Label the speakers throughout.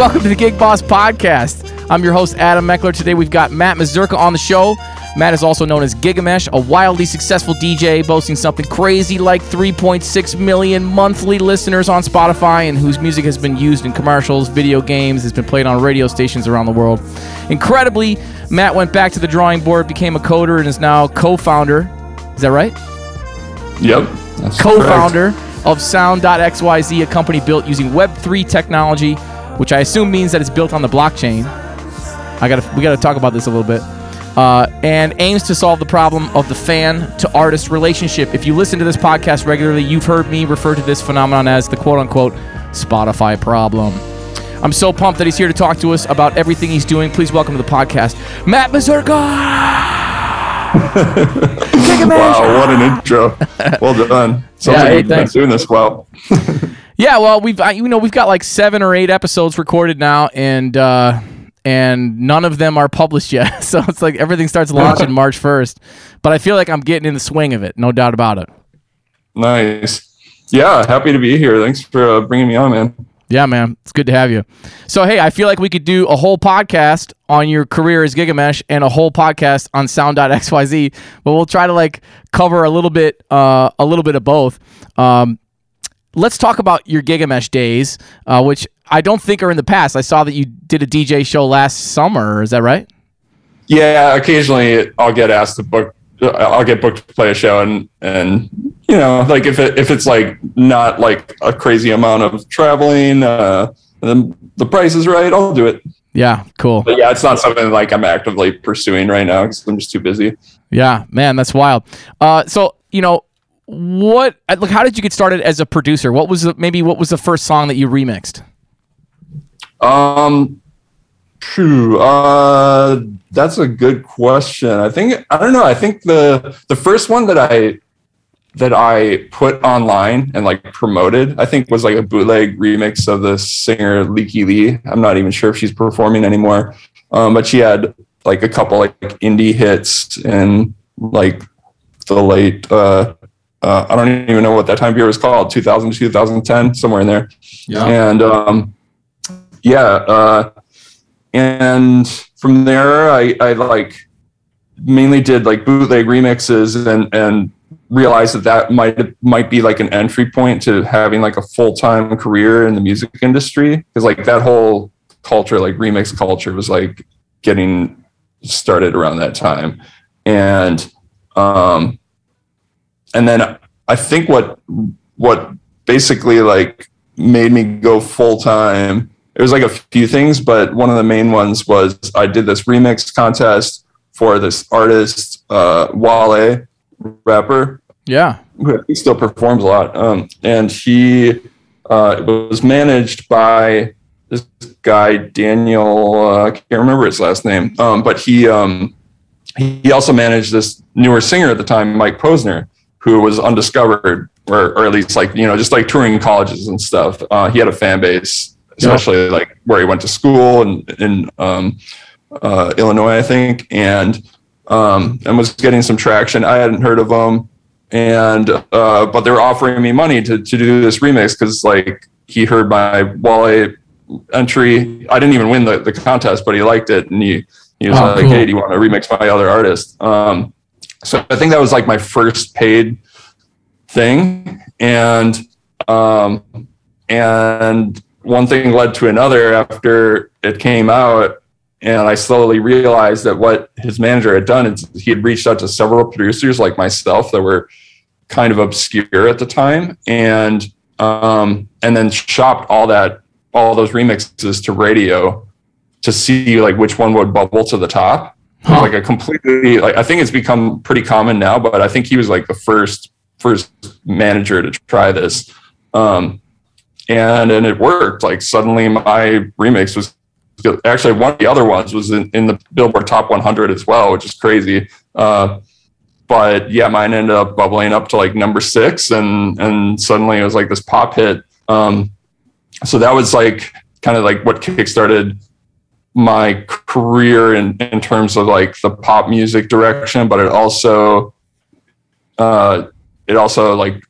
Speaker 1: welcome to the Gig Boss Podcast. I'm your host, Adam Meckler. Today we've got Matt Masurka on the show. Matt is also known as Gigamesh, a wildly successful DJ boasting something crazy like 3.6 million monthly listeners on Spotify and whose music has been used in commercials, video games, has been played on radio stations around the world. Incredibly, Matt went back to the drawing board, became a coder, and is now co founder. Is that right?
Speaker 2: Yep.
Speaker 1: Co founder of Sound.xyz, a company built using Web3 technology, which I assume means that it's built on the blockchain. I gotta, we gotta talk about this a little bit uh, and aims to solve the problem of the fan to artist relationship. If you listen to this podcast regularly, you've heard me refer to this phenomenon as the quote unquote Spotify problem. I'm so pumped that he's here to talk to us about everything he's doing. Please welcome to the podcast, Matt Masurka.
Speaker 2: wow, what an intro! Well done. Sounds
Speaker 1: Yeah,
Speaker 2: like
Speaker 1: hey,
Speaker 2: you've been
Speaker 1: thanks.
Speaker 2: doing this well.
Speaker 1: Yeah, well, we've I- you know we've got like seven or eight episodes recorded now, and uh, and none of them are published yet. So it's like everything starts launching March first. But I feel like I'm getting in the swing of it, no doubt about it.
Speaker 2: Nice. Yeah, happy to be here. Thanks for uh, bringing me on, man.
Speaker 1: Yeah, man, it's good to have you. So hey, I feel like we could do a whole podcast on your career as Gigamesh and a whole podcast on Sound.xyz, but we'll try to like cover a little bit, uh, a little bit of both. Um, let's talk about your Gigamesh days, uh, which I don't think are in the past. I saw that you did a DJ show last summer. Is that right?
Speaker 2: Yeah, occasionally I'll get asked to book. I'll get booked to play a show, and and you know, like if it if it's like not like a crazy amount of traveling, uh, then the price is right. I'll do it.
Speaker 1: Yeah, cool.
Speaker 2: But yeah, it's not something like I'm actively pursuing right now because I'm just too busy.
Speaker 1: Yeah, man, that's wild. Uh, so you know, what? uh, Like, how did you get started as a producer? What was the, maybe what was the first song that you remixed?
Speaker 2: Um, phew, uh, that's a good question. I think I don't know. I think the the first one that I that I put online and like promoted, I think was like a bootleg remix of the singer Lykke Li. I'm not even sure if she's performing anymore, um, but she had like a couple like indie hits in like the late. Uh, uh, I don't even know what that time period was called, 2000 to 2010, somewhere in there. And um, yeah, uh, and from there, I, I like mainly did like bootleg remixes and and realized that that might might be like an entry point to having like a full time career in the music industry. Because like that whole culture, like remix culture, was like getting started around that time, and um, and then I think what what basically like made me go full time it was like a few things, but one of the main ones was I did this remix contest for this artist, uh, Wale, rapper,
Speaker 1: Yeah.
Speaker 2: who I still performs a lot. Um, and he uh, was managed by this guy, Daniel, uh, I can't remember his last name, um, but he, um, he also managed this newer singer at the time, Mike Posner, who was undiscovered, or, or at least like, you know, just like touring colleges and stuff. Uh, he had a fan base especially like where he went to school in, in um, uh, Illinois, I think, and um, and was getting some traction. I hadn't heard of him, and uh, but they were offering me money to to do this remix because like he heard my Wale entry. I didn't even win the, the contest, but he liked it, and he he was
Speaker 1: Oh,
Speaker 2: like,
Speaker 1: cool.
Speaker 2: "Hey, do you want to remix my other artist?" Um, so I think that was like my first paid thing, and um, and one thing led to another after it came out. And i slowly realized that what his manager had done is he had reached out to several producers like myself that were kind of obscure at the time. And um, and then shopped all that all those remixes to radio to see like which one would bubble to the top
Speaker 1: Huh.
Speaker 2: like a completely like i think it's become pretty common now but i think he was like the first first manager to try this um, and and it worked. Like suddenly, my remix was actually one of the other ones was in, in the Billboard Top 100 as well, which is crazy. Uh, but yeah, mine ended up bubbling up to like number six, and and suddenly it was like this pop hit. Um, so that was like kind of like what kickstarted my career in in terms of like the pop music direction, but it also uh, it also like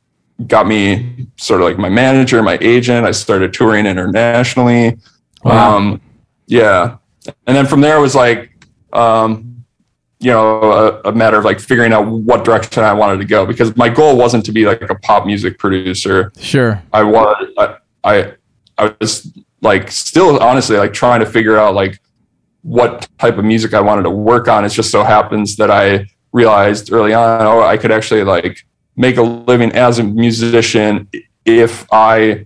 Speaker 2: got me sort of like my manager, my agent. I started touring internationally.
Speaker 1: Wow.
Speaker 2: Um, yeah, and then from there it was like, um, you know, a, a matter of like figuring out what direction I wanted to go because my goal wasn't to be like a pop music producer.
Speaker 1: Sure.
Speaker 2: I was, I, I, I was like still honestly like trying to figure out like what type of music I wanted to work on. It just so happens that I realized early on, oh, I could actually like make a living as a musician if I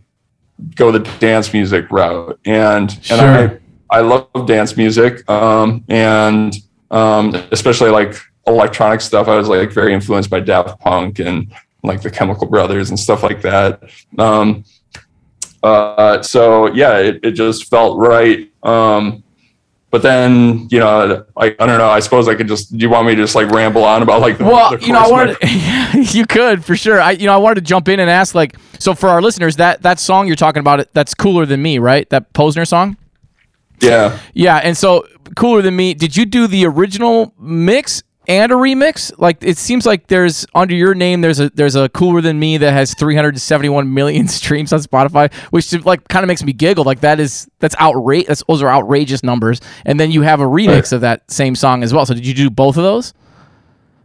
Speaker 2: go the dance music route. And
Speaker 1: Sure.
Speaker 2: and I I love dance music. Um and um especially like electronic stuff. I was like very influenced by Daft Punk and like the Chemical Brothers and stuff like that. Um uh so yeah, it, it just felt right. Um but then, you know, I, I don't know. I suppose I could just. Do you want me to just like ramble on about like the,
Speaker 1: Well,
Speaker 2: the
Speaker 1: you know, I wanted you could for sure. I you know, I wanted to jump in and ask like so for our listeners that that song you're talking about it that's cooler than me, right? That Posner song?
Speaker 2: Yeah.
Speaker 1: Yeah, and so cooler than me. Did you do the original mix and a remix? Like it seems like there's under your name there's a there's a cooler than me that has 371 million streams on Spotify, which like kind of makes me giggle. Like that is that's outrage. That's those are outrageous numbers. And then you have a remix of that same song as well. So did you do both of those?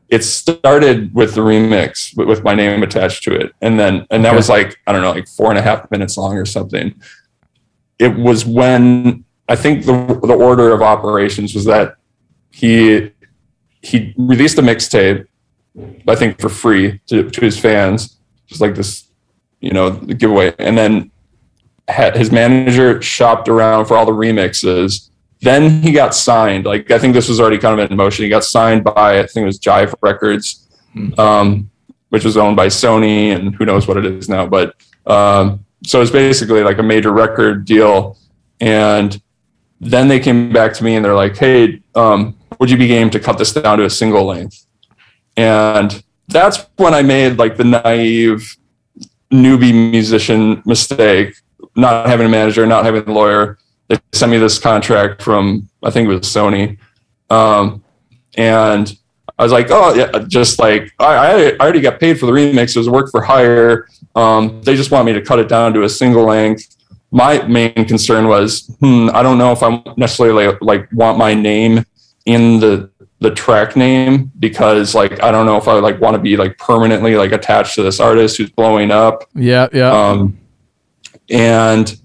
Speaker 2: It started with the remix with, with my name attached to it, and then and that
Speaker 1: Okay.
Speaker 2: was like I don't know, like four and a half minutes long or something. It was when I think the the order of operations was that he he released a mixtape, I think for free to, to his fans, just like this, you know, giveaway, and then had his manager shopped around for all the remixes. Then he got signed. Like I think this was already kind of in motion. He got signed by I think it was Jive Records, um, which was owned by Sony, and who knows what it is now. But um, so it's basically like a major record deal. And then they came back to me and they're like, "Hey, um, would you be game to cut this down to a single length?" And that's when I made like the naive newbie musician mistake, not having a manager, not having a lawyer. They sent me this contract from I think it was Sony, um, and I was like, oh yeah, just like I, I already got paid for the remix. It was work for hire. Um, they just want me to cut it down to a single length. My main concern was, hmm, I don't know if I necessarily like want my name in the the track name because like I don't know if I like want to be like permanently like attached to this artist who's blowing up.
Speaker 1: Yeah, yeah.
Speaker 2: Um, and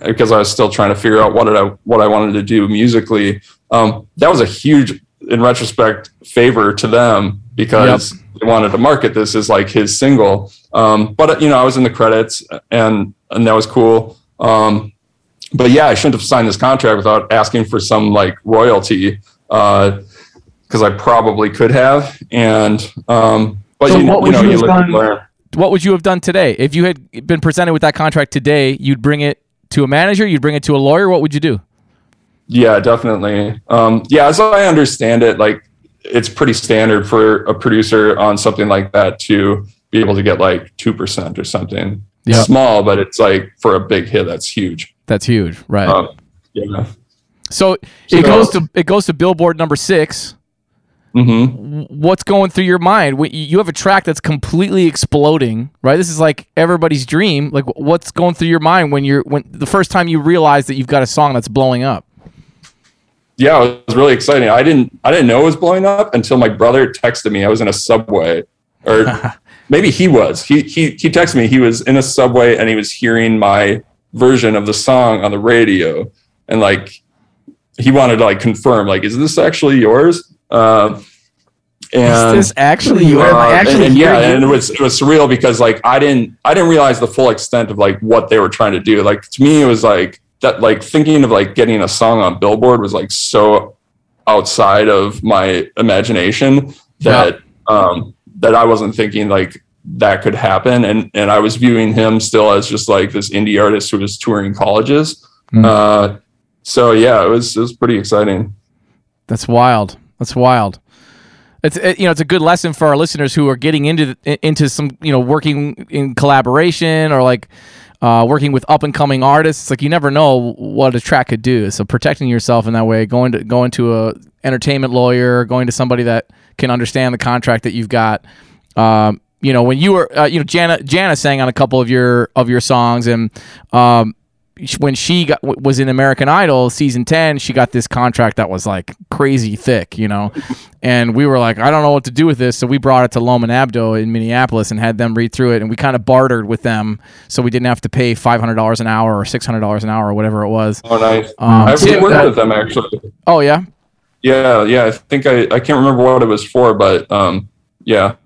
Speaker 2: because I was still trying to figure out what did I what I wanted to do musically, um, that was a huge, in retrospect, favor to them because they wanted to market this as like his single. Um, but you know, I was in the credits and and that was cool. Um, but yeah, I shouldn't have signed this contract without asking for some like royalty because I probably could have. And um, but
Speaker 3: So
Speaker 2: you,
Speaker 3: what
Speaker 2: you
Speaker 3: would
Speaker 2: know,
Speaker 3: you
Speaker 2: you
Speaker 3: have done-
Speaker 2: learn.
Speaker 1: what would you have done today if you had been presented with that contract today? You'd bring it to a manager. You'd bring it to a lawyer. What would you do?
Speaker 2: Yeah, definitely. Um, yeah, as I understand it, like it's pretty standard for a producer on something like that to be able to get like two percent or something.
Speaker 1: Yeah.
Speaker 2: Small, but it's like for a big hit, that's huge.
Speaker 1: That's huge, right?
Speaker 2: Um, yeah.
Speaker 1: So it
Speaker 2: so-
Speaker 1: goes to it goes to Billboard number six.
Speaker 2: hmm
Speaker 1: What's going through your mind? You have a track that's completely exploding, right? This is like everybody's dream. Like, what's going through your mind when you're when the first time you realize that you've got a song that's blowing up?
Speaker 2: Yeah, it was really exciting. I didn't I didn't know it was blowing up until my brother texted me. I was in a subway, or maybe he was. He he he texted me. He was in a subway and he was hearing my version of the song on the radio, and like he wanted to like confirm, like, is this actually yours? Um, and
Speaker 1: is this actually you?
Speaker 2: Uh,
Speaker 1: actually
Speaker 2: and, and yeah,
Speaker 1: hearing
Speaker 2: and it was it was surreal because like I didn't I didn't realize the full extent of like what they were trying to do. Like to me, it was like that like thinking of like getting a song on Billboard was like so outside of my imagination that um that I wasn't thinking like that could happen and and I was viewing him still as just like this indie artist who was touring colleges.
Speaker 1: Mm.
Speaker 2: Uh so yeah, it was it was pretty exciting.
Speaker 1: That's wild. That's wild. It's it, you know it's a good lesson for our listeners who are getting into into some you know working in collaboration or like uh, working with up and coming artists. Like you never know what a track could do. So protecting yourself in that way, going to going to a entertainment lawyer, going to somebody that can understand the contract that you've got. Um, you know when you were uh, you know Jana Jana sang on a couple of your of your songs and um, when she got was in American Idol season 10 she got this contract that was like crazy thick you know and we were like I don't know what to do with this so we brought it to Lommen Abdo in Minneapolis and had them read through it and we kind of bartered with them so we didn't have to pay $500 an hour or $600 an hour or whatever it was
Speaker 2: Oh, nice.
Speaker 1: Um,
Speaker 2: I've
Speaker 1: so-
Speaker 2: worked with them actually.
Speaker 1: oh yeah
Speaker 2: Yeah, yeah. I think I, I can't remember what it was for, but um, yeah,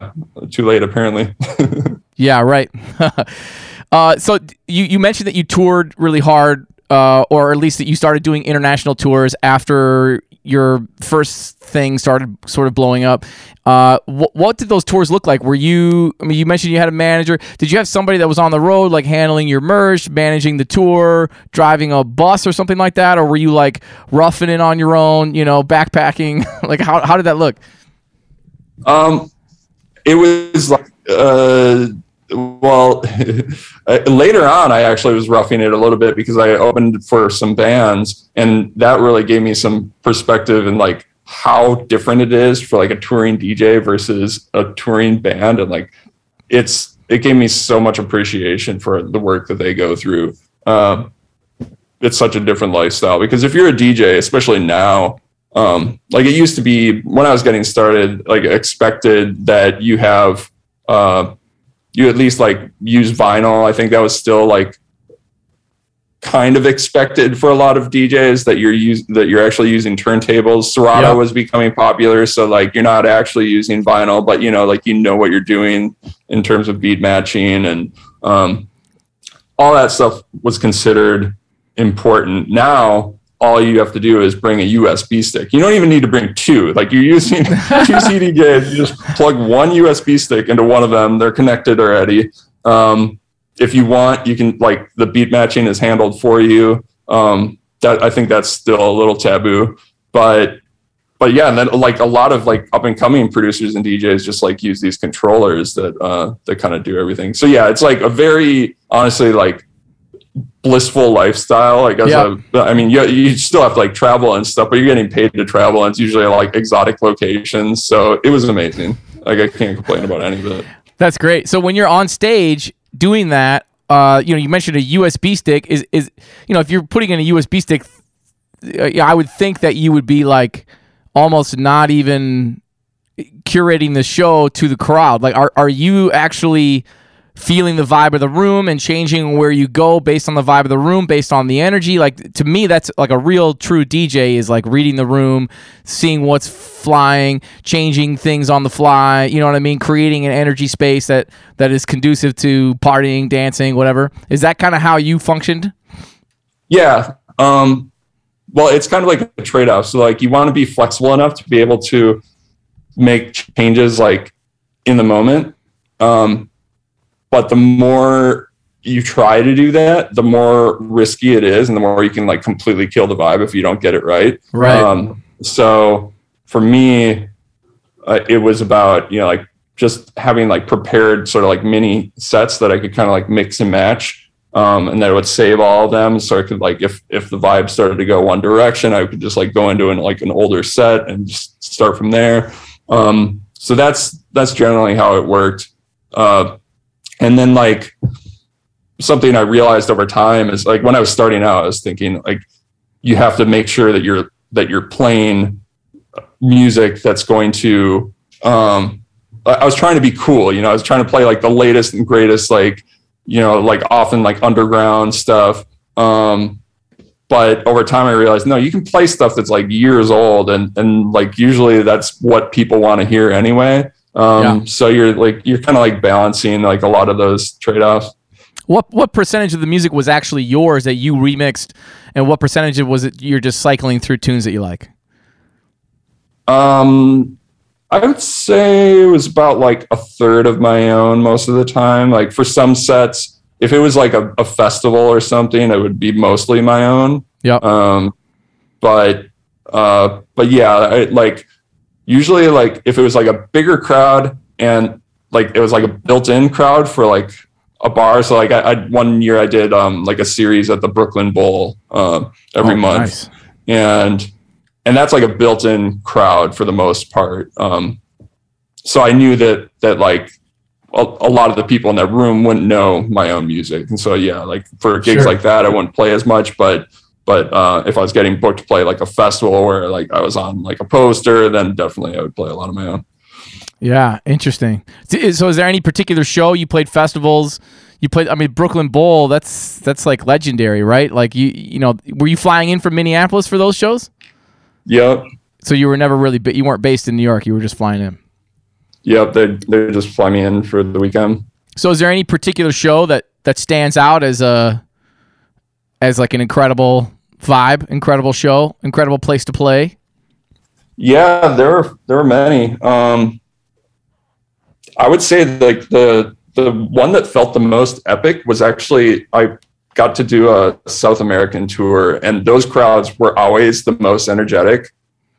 Speaker 2: too late apparently.
Speaker 1: Yeah, right. uh, so you you mentioned that you toured really hard, uh, or at least that you started doing international tours after your first thing started sort of blowing up. Uh, wh- what did those tours look like? Were you? I mean, you mentioned you had a manager. Did you have somebody that was on the road, like handling your merch, managing the tour, driving a bus or something like that, or were you like roughing it on your own? You know, backpacking. like how how did that look?
Speaker 2: Um, it was like, uh, well, uh, later on, I actually was roughing it a little bit because I opened for some bands, and that really gave me some perspective and like how different it is for like a touring DJ versus a touring band, and like it's it gave me so much appreciation for the work that they go through. Um, it's such a different lifestyle because if you're a DJ, especially now, um, like it used to be when I was getting started, like expected that you have, uh, you at least like use vinyl. I think that was still like kind of expected for a lot of DJs that you're use that you're actually using turntables. Serato
Speaker 1: Yeah.
Speaker 2: was becoming popular, so like you're not actually using vinyl, but you know, like you know what you're doing in terms of beat matching and um, all that stuff was considered important. Now all you have to do is bring a USB stick. You don't even need to bring two. Like you're using two CDJs, you just plug one USB stick into one of them. They're connected already. Um, if you want, you can like the beat matching is handled for you. Um, that I think that's still a little taboo, but but yeah, and then like a lot of like up and coming producers and DJs just like use these controllers that uh, that kind of do everything. So yeah, it's like a very honestly like blissful lifestyle. I guess.
Speaker 1: Yeah.
Speaker 2: I, I mean, you you still have to like travel and stuff, but you're getting paid to travel, and it's usually like exotic locations. So it was amazing. Like I can't complain about any of it.
Speaker 1: That's great. So when you're on stage doing that, uh, you know, you mentioned a USB stick. Is is you know, if you're putting in a USB stick, uh, I would think that you would be like almost not even curating the show to the crowd. Like, are are you actually feeling the vibe of the room and changing where you go based on the vibe of the room, based on the energy? Like to me, that's like a real true DJ is like reading the room, seeing what's flying, changing things on the fly. You know what I mean? Creating an energy space that that is conducive to partying, dancing, whatever. Is that kind of how you functioned?
Speaker 2: Yeah. Um, well, it's kind of like a trade off. So, like, you want to be flexible enough to be able to make changes like in the moment. Um, but the more you try to do that, the more risky it is, and the more you can like completely kill the vibe if you don't get it right.
Speaker 1: Right.
Speaker 2: Um, so, for me, uh, it was about you know like just having like prepared sort of like mini sets that I could kind of like mix and match um, and then I would save all of them. So I could like if if the vibe started to go one direction, I could just like go into an like an older set and just start from there. Um, so that's that's generally how it worked. Uh, and then like something I realized over time is like when I was starting out, I was thinking like you have to make sure that you're that you're playing music that's going to um I was trying to be cool, you know, I was trying to play like the latest and greatest like you know, like often like underground stuff. Um, but over time, I realized no, you can play stuff that's like years old, and and like usually that's what people want to hear anyway. Um,
Speaker 1: Yeah.
Speaker 2: So you're like you're kind of like balancing like a lot of those trade offs.
Speaker 1: What what percentage of the music was actually yours that you remixed, and what percentage of was it you're just cycling through tunes that you like?
Speaker 2: Um, I would say it was about like a third of my own most of the time. Like for some sets, if it was like a, a festival or something, it would be mostly my own.
Speaker 1: Yeah.
Speaker 2: Um, but uh, but yeah, I, like usually like if it was like a bigger crowd and like it was like a built-in crowd for like a bar. So like I, I one year I did um like a series at the Brooklyn Bowl uh, every
Speaker 1: Oh,
Speaker 2: month
Speaker 1: nice.
Speaker 2: and and that's like a built-in crowd for the most part um so i knew that that like a, a lot of the people in that room wouldn't know my own music, and so yeah, like for gigs
Speaker 1: Sure.
Speaker 2: like that, I wouldn't play as much, but. But uh, if I was getting booked to play like a festival where like I was on like a poster, then definitely I would play a lot of my own.
Speaker 1: Yeah, interesting. So is there any particular show you played festivals? You played I mean Brooklyn Bowl, that's that's like legendary, right? Like you you know, were you flying in from Minneapolis for those shows?
Speaker 2: Yep,
Speaker 1: So you were never really you weren't based in New York, you were just flying in.
Speaker 2: yep. They they just fly me in for the weekend.
Speaker 1: So is there any particular show that that stands out as a as like an incredible vibe, incredible show, incredible place to play?
Speaker 2: Yeah, there are there are many. Um, I would say like the the one that felt the most epic was actually I got to do a South American tour, and those crowds were always the most energetic.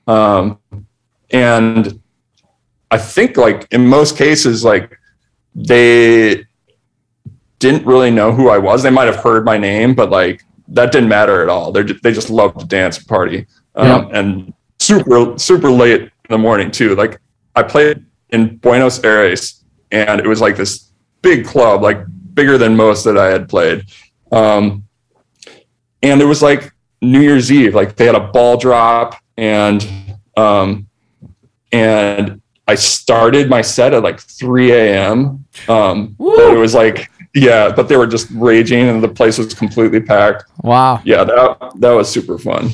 Speaker 2: Um, and I think like in most cases, like they didn't really know who I was. They might have heard my name, but like that didn't matter at all. They they just loved to dance and party. Um, and super super late in the morning too. Like I played in Buenos Aires, and it was like this big club, like bigger than most that I had played. Um, and it was like New Year's Eve. Like they had a ball drop, and um, and I started my set at like 3 a.m. Um, it was like yeah, but they were just raging, and the place was completely packed.
Speaker 1: Wow.
Speaker 2: Yeah, that that was super fun.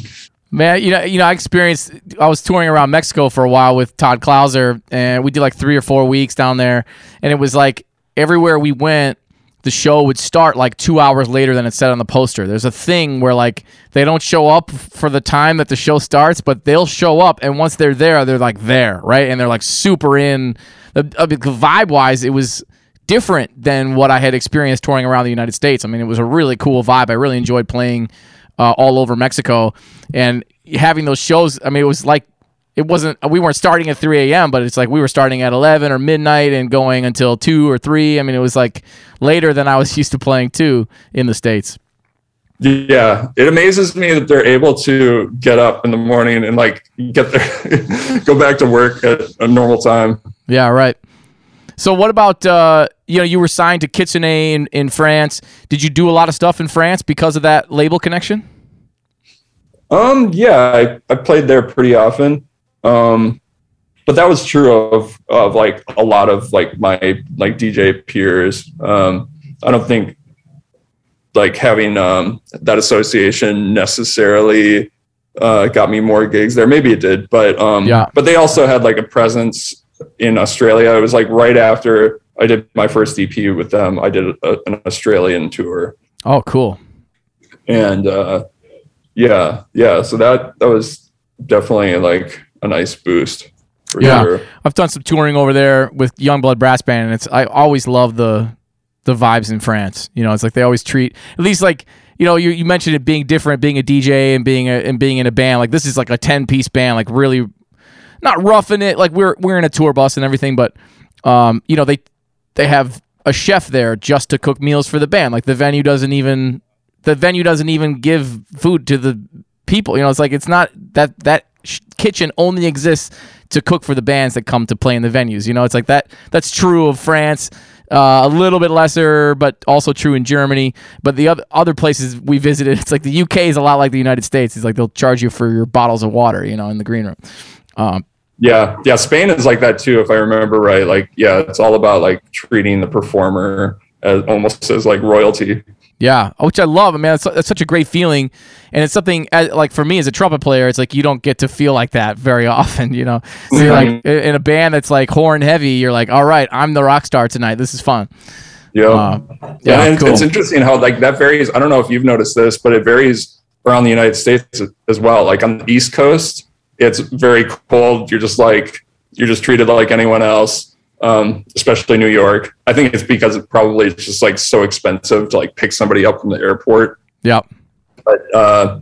Speaker 1: Man, you know, you know, I experienced. I was touring around Mexico for a while with Todd Clouser, and we did like three or four weeks down there. And it was like everywhere we went, the show would start like two hours later than it said on the poster. There's a thing where like they don't show up for the time that the show starts, but they'll show up, and once they're there, they're like there, right? And they're like super in. The, the vibe wise, it was different than what I had experienced touring around the United States. I mean, it was a really cool vibe. I really enjoyed playing uh, all over Mexico and having those shows. I mean, it was like it wasn't. We weren't starting at 3 a.m., but it's like we were starting at 11 or midnight and going until two or three. I mean, it was like later than I was used to playing too in the states.
Speaker 2: Yeah, it amazes me that they're able to get up in the morning and like get their go back to work at a normal time.
Speaker 1: Yeah, right. So what about uh, you know you were signed to Kitsune in, in France? Did you do a lot of stuff in France because of that label connection?
Speaker 2: Um, yeah, I, I played there pretty often. Um, but that was true of of like a lot of like my like DJ peers. Um, I don't think like having um that association necessarily uh got me more gigs there. Maybe it did, but um
Speaker 1: Yeah.
Speaker 2: but they also had like a presence in Australia. It was like right after I did my first EP with them, I did a, an Australian tour.
Speaker 1: Oh, cool.
Speaker 2: and uh yeah yeah so that that was definitely like a nice boost for
Speaker 1: Yeah.
Speaker 2: sure
Speaker 1: I've done some touring over there with Youngblood Brass Band, and it's I always love the the vibes in France. You know, it's like they always treat at least like you know you, you mentioned it being different, being a DJ and being a, and being in a band. Like this is like a ten piece band, like really not roughing it. Like we're we're in a tour bus and everything, but um, you know they they have a chef there just to cook meals for the band. Like the venue doesn't even the venue doesn't even give food to the people. You know, it's like it's not that that sh- kitchen only exists to cook for the bands that come to play in the venues. You know, it's like that. That's true of France. Uh, a little bit lesser, but also true in Germany. But the other other places we visited, it's like the UK is a lot like the United States. It's like they'll charge you for your bottles of water, you know, in the green room. Um,
Speaker 2: yeah yeah spain is like that too if i remember right like yeah it's all about like treating the performer as almost as like royalty
Speaker 1: Yeah, which I love. I mean, it's, it's such a great feeling, and it's something like for me as a trumpet player, it's like you don't get to feel like that very often. You know, so you're like in in a band that's like horn heavy, you're like, all right, I'm the rock star tonight. This is fun.
Speaker 2: yeah
Speaker 1: Uh,
Speaker 2: yeah
Speaker 1: cool.
Speaker 2: it's interesting how like that varies i don't know if you've noticed this but it varies around the united states as well like on the east coast it's very cold you're just like you're just treated like anyone else um, especially new york i think it's because it probably it's just like so expensive to like pick somebody up from the airport
Speaker 1: Yeah.
Speaker 2: but uh,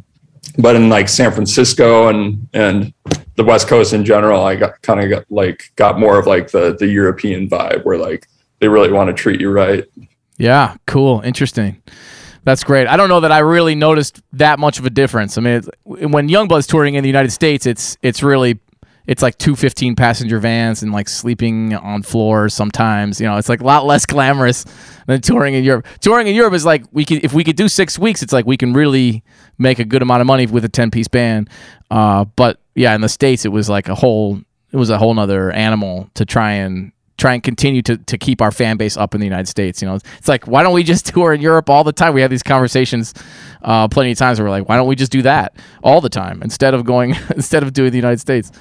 Speaker 2: but in like San Francisco and and the West Coast in general, I got kind of got like got more of like the the European vibe where like they really want to treat you right.
Speaker 1: Yeah, cool, interesting. That's great. I don't know that I really noticed that much of a difference. I mean, when Youngblood's touring in the United States, it's it's really it's like two 15 passenger vans and like sleeping on floors sometimes. You know, it's like a lot less glamorous than touring in Europe. Touring in Europe is like we could if we could do six weeks, it's like we can really make a good amount of money with a 10 piece band. Uh, but yeah, in the states, it was like a whole it was a whole nother animal to try and try and continue to, to keep our fan base up in the United States. You know, it's like why don't we just tour in Europe all the time? We have these conversations uh, plenty of times where we're like, why don't we just do that all the time instead of going instead of doing the United States?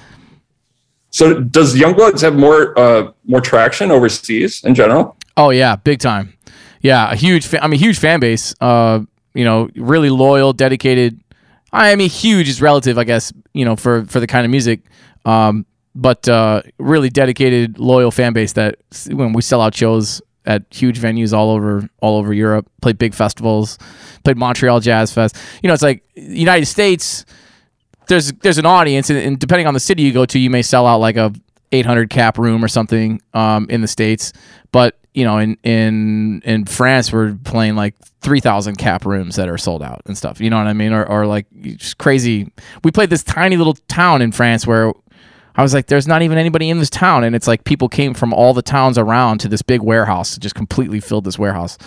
Speaker 2: So does Youngbloods have more uh, more traction overseas in general?
Speaker 1: Oh yeah, big time. Yeah, a huge. Fa- I mean, huge fan base. Uh, you know, really loyal, dedicated. I mean, huge is relative, I guess. You know, for for the kind of music. Um, but uh, really dedicated, loyal fan base that when we sell out shows at huge venues all over all over Europe, played big festivals, played Montreal Jazz Fest. You know, it's like United States. There's there's an audience, and, and depending on the city you go to, you may sell out like a 800 cap room or something um, in the states. But you know, in in in France, we're playing like 3,000 cap rooms that are sold out and stuff. You know what I mean? Or or like just crazy. We played this tiny little town in France where I was like, there's not even anybody in this town. And it's like people came from all the towns around to this big warehouse, just completely filled this warehouse.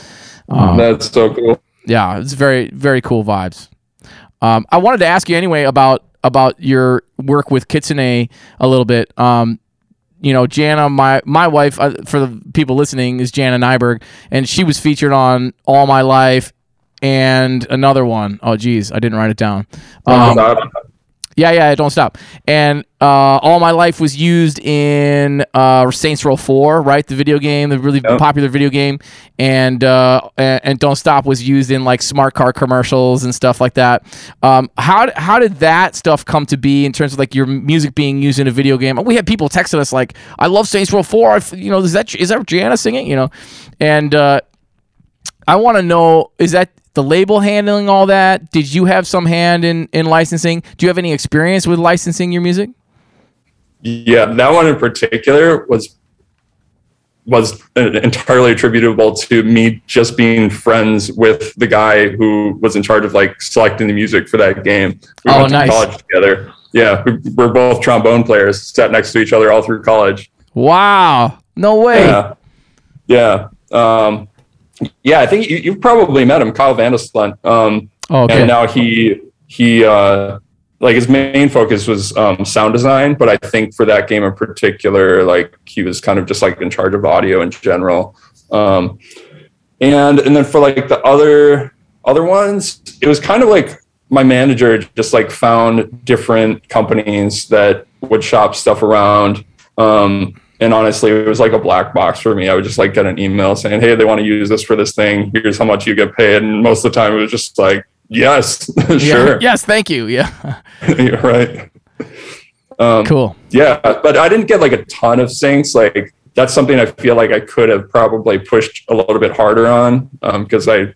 Speaker 2: Um, That's so cool.
Speaker 1: Yeah, it's very, very cool vibes. Um, I wanted to ask you anyway about about your work with Kitsune a little bit. Um, you know, Jana, my my wife, uh, for the people listening, is Jana Nyberg, and she was featured on All My Life and another one. Oh, geez, I didn't write it down. Um, yeah, yeah, don't stop. And uh, all my life was used in uh, Saints Row Four, right? The video game, the really yep. popular video game, and, uh, and, and Don't Stop was used in like smart car commercials and stuff like that. Um, how how did that stuff come to be in terms of like your music being used in a video game? We had people texting us like, "I love Saints Row 4. I, you know, is that is that Jana singing? You know, and uh, I want to know is that the label handling all that? Did you have some hand in in licensing? Do you have any experience with licensing your music?
Speaker 2: Yeah, that one in particular was was entirely attributable to me just being friends with the guy who was in charge of like selecting the music for that game.
Speaker 1: We oh, went nice.
Speaker 2: to college together. Yeah, we, we're both trombone players, sat next to each other all through college.
Speaker 1: Wow, no way.
Speaker 2: Yeah, yeah. Um, yeah, I think you, have probably met him, Kyle Vandesland. Um, oh, okay. And now he he uh, like his main focus was um, sound design, but I think for that game in particular, like he was kind of just like in charge of audio in general. Um, and and then for like the other other ones, it was kind of like my manager just like found different companies that would shop stuff around. Um, and honestly it was like a black box for me. I would just like get an email saying hey they want to use this for this thing. Here's how much you get paid. And most of the time it was just like yes sure.
Speaker 1: Yeah. yes thank you. Yeah.
Speaker 2: Right.
Speaker 1: Um, cool.
Speaker 2: yeah but i didn't get like a ton of syncs. Like that's something i feel like i could have probably pushed a little bit harder on because um,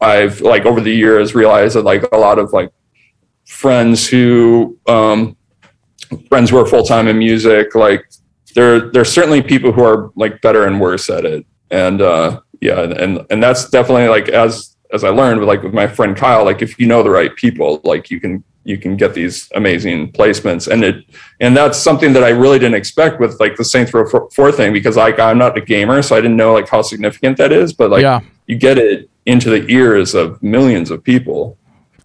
Speaker 2: i i've like over the years realized that like a lot of like friends who um friends who are full-time in music like there there's certainly people who are like better and worse at it. And uh yeah and and that's definitely like as as i learned with like with my friend kyle like if you know the right people like you can you can get these amazing placements. And it and that's something that i really didn't expect with like the saints row 4 thing because like i'm not a gamer so i didn't know like how significant that is. But like yeah. you get it into the ears of millions of people.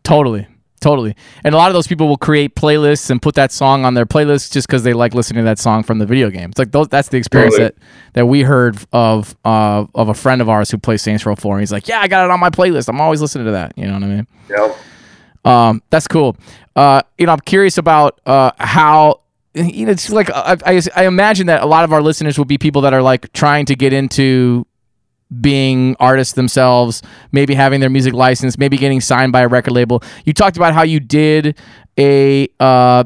Speaker 1: Totally Totally. And a lot of those people will create playlists and put that song on their playlist just because they like listening to that song from the video game. It's like those, that's the experience totally. that, that we heard of uh, of a friend of ours who plays Saints Row 4. And he's like, yeah, I got it on my playlist. I'm always listening to that. You know what I mean?
Speaker 2: Yeah.
Speaker 1: Um, that's cool. Uh, you know, I'm curious about uh, how you know, it's like I, I, I, imagine that a lot of our listeners will be people that are like trying to get into being artists themselves, maybe having their music licensed, maybe getting signed by a record label. You talked about how you did a uh,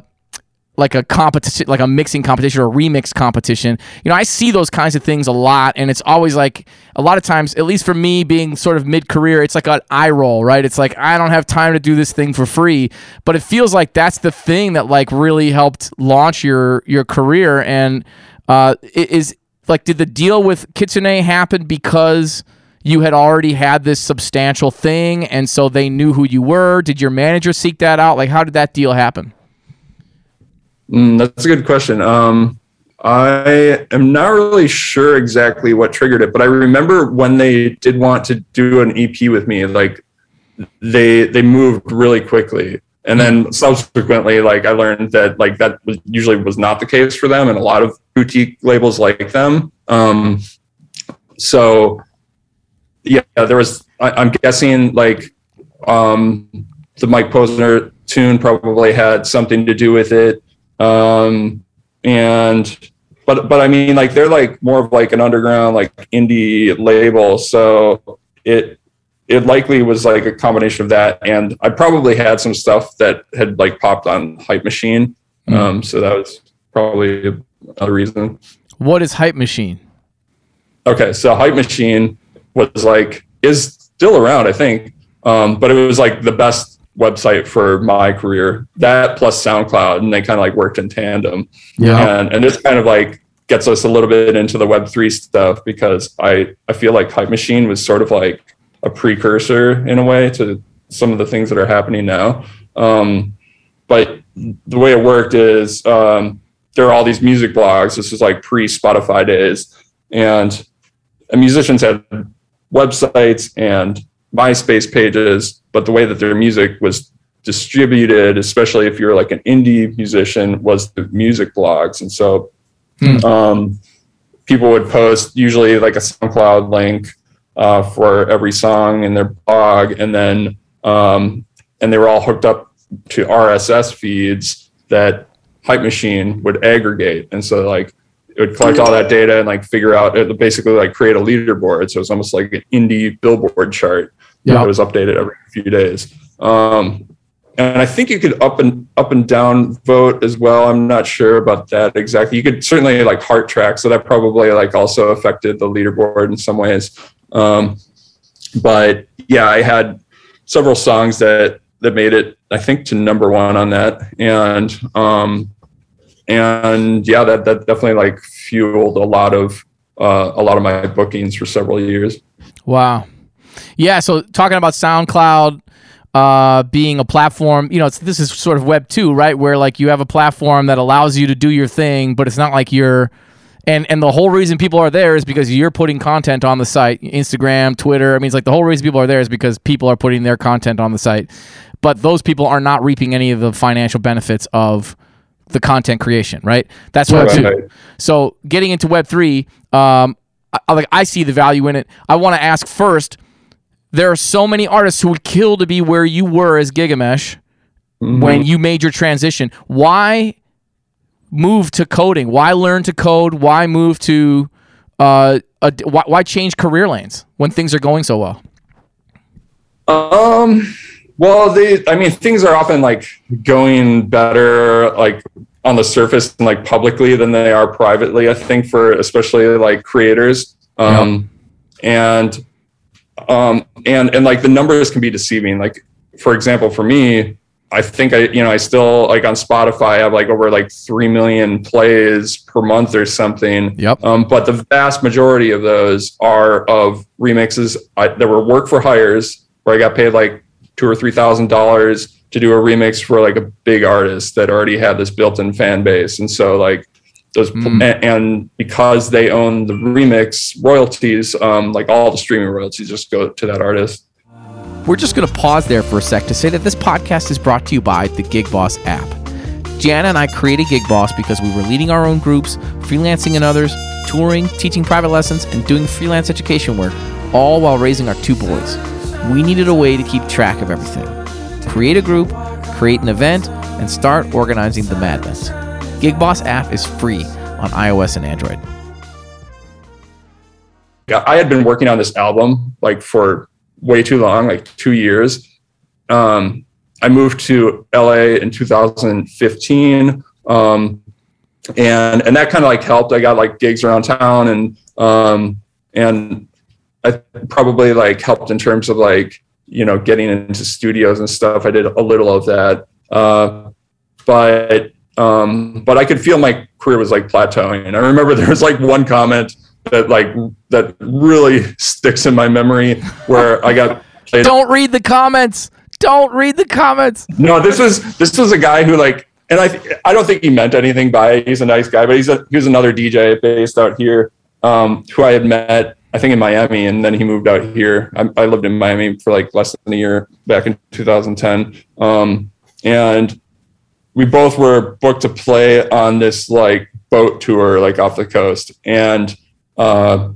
Speaker 1: like a competition, like a mixing competition or a remix competition. You know, I see those kinds of things a lot, and it's always like a lot of times, at least for me, being sort of mid-career, it's like an eye roll, right? It's like I don't have time to do this thing for free, but it feels like that's the thing that like really helped launch your your career and uh, is like did the deal with Kitsune happen because you had already had this substantial thing and so they knew who you were? Did your manager seek that out? Like how did that deal happen?
Speaker 2: Mm, that's a good question. Um, I am not really sure exactly what triggered it, but I remember when they did want to do an EP with me, like they they moved really quickly. And then subsequently, like I learned that like that was usually was not the case for them, and a lot of boutique labels like them. Um, so yeah, there was. I, am guessing like um, the Mike Posner tune probably had something to do with it. Um, and but but I mean like they're like more of like an underground like indie label, so it it likely was like a combination of that and I probably had some stuff that had like popped on Hype Machine. Mm. Um, so that was probably another reason.
Speaker 1: What is Hype Machine?
Speaker 2: Okay, so Hype Machine was like is still around, I think. Um, but it was like the best website for my career. That plus SoundCloud, and they kind of like worked in tandem. Yeah. And and this kind of like gets us a little bit into the Web three stuff because I I feel like Hype Machine was sort of like a precursor in a way to some of the things that are happening now. Um, but the way it worked is um, there are all these music blogs. This is like pre Spotify days, and musicians had websites and MySpace pages, but the way that their music was distributed, especially if you're like an indie musician, was the music blogs. And so hmm. um, people would post usually like a SoundCloud link uh, for every song in their blog, and then um, and they were all hooked up to RSS feeds that Hype Machine would aggregate. And so like it would collect all that data and like figure out it basically like create a leaderboard. So it's almost like an indie billboard chart yeah. that was updated every few days. Um, and I think you could up and up and down vote as well. I'm not sure about that exactly. You could certainly like heart track, so that probably like also affected the leaderboard in some ways. Um, but yeah, I had several songs that that made it, I think, to number one on that, and um, and yeah, that that definitely like fueled a lot of uh, a lot of my bookings for several years.
Speaker 1: Wow. Yeah. So talking about SoundCloud uh, being a platform, you know, this is sort of Web two, right? Where like you have a platform that allows you to do your thing, but it's not like you're and and the whole reason people are there is because you're putting content on the site instagram twitter i mean it's like the whole reason people are there is because people are putting their content on the site but those people are not reaping any of the financial benefits of the content creation, right? That's Web two. Right. So getting into Web three, um, I, like I see the value in it. I want to ask first. There are so many artists who would kill to be where you were as Gigamesh mm-hmm. when you made your transition. Why move to coding? Why learn to code? Why move to uh, a, why, why change career lanes when things are going so well?
Speaker 2: Um well, they, I mean, things are often like going better, like on the surface and like publicly than they are privately. I think for especially like creators, um, yeah. and um, and and like the numbers can be deceiving. Like for example, for me, I think I, you know, I still like on Spotify I have like over like three million plays per month or something.
Speaker 1: Yep.
Speaker 2: Um, but the vast majority of those are of remixes I, that were work for hires where I got paid like two or three thousand dollars to do a remix for like a big artist that already had this built-in fan base. And so like those mm. and, and, because they own the remix royalties um, like all the streaming royalties just go to that artist.
Speaker 1: We're just going to pause there for a sec to say that this podcast is brought to you by the gig boss app. Jana and I created Gig Boss because we were leading our own groups, freelancing in others, touring, teaching private lessons, and doing freelance education work, all while raising our two boys we needed a way to keep track of everything. Create a group, create an event, and start organizing the madness. GigBoss app is free on iOS and Android.
Speaker 2: I had been working on this album like for way too long, like two years. Um, I moved to LA in 2015. Um, and and that kind of like helped. I got like gigs around town and um, and I probably like helped in terms of like you know getting into studios and stuff. I did a little of that, uh, but um, but I could feel my career was like plateauing. And I remember there was like one comment that like that really sticks in my memory where I got.
Speaker 1: Played. Don't read the comments. Don't read the comments.
Speaker 2: No, this was this was a guy who like and I I don't think he meant anything by it. He's a nice guy, but he's a, he was another DJ based out here um, who I had met I think in Miami, and then he moved out here. I, I, lived in Miami for like less than a year back in 2010, um, and we both were booked to play on this like boat tour, like off the coast, and uh,